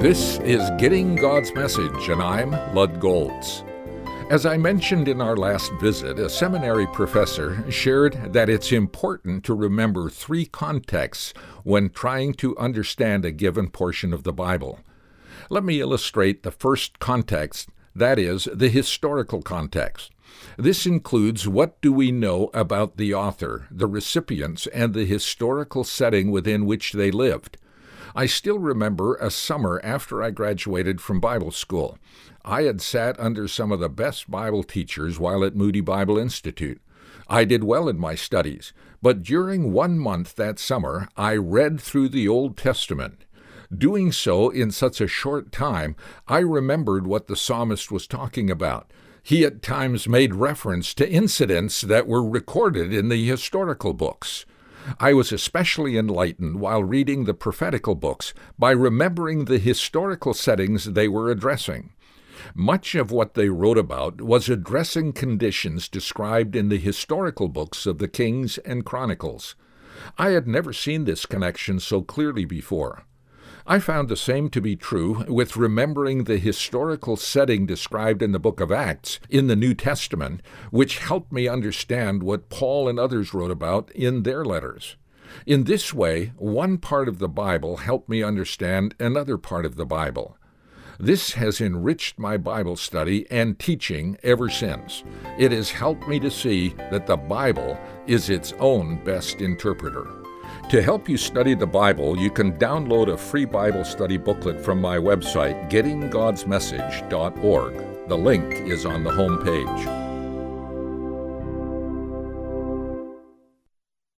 This is Getting God's Message, and I'm Lud Golz. As I mentioned in our last visit, a seminary professor shared that it's important to remember three contexts when trying to understand a given portion of the Bible. Let me illustrate the first context, that is, the historical context. This includes what do we know about the author, the recipients, and the historical setting within which they lived. I still remember a summer after I graduated from Bible school. I had sat under some of the best Bible teachers while at Moody Bible Institute. I did well in my studies, but during one month that summer I read through the Old Testament. Doing so in such a short time, I remembered what the psalmist was talking about. He at times made reference to incidents that were recorded in the historical books. I was especially enlightened while reading the prophetical books by remembering the historical settings they were addressing. Much of what they wrote about was addressing conditions described in the historical books of the Kings and Chronicles. I had never seen this connection so clearly before. I found the same to be true with remembering the historical setting described in the book of Acts in the New Testament, which helped me understand what Paul and others wrote about in their letters. In this way, one part of the Bible helped me understand another part of the Bible. This has enriched my Bible study and teaching ever since. It has helped me to see that the Bible is its own best interpreter. To help you study the Bible, you can download a free Bible study booklet from my website, gettinggodsmessage.org. The link is on the home page.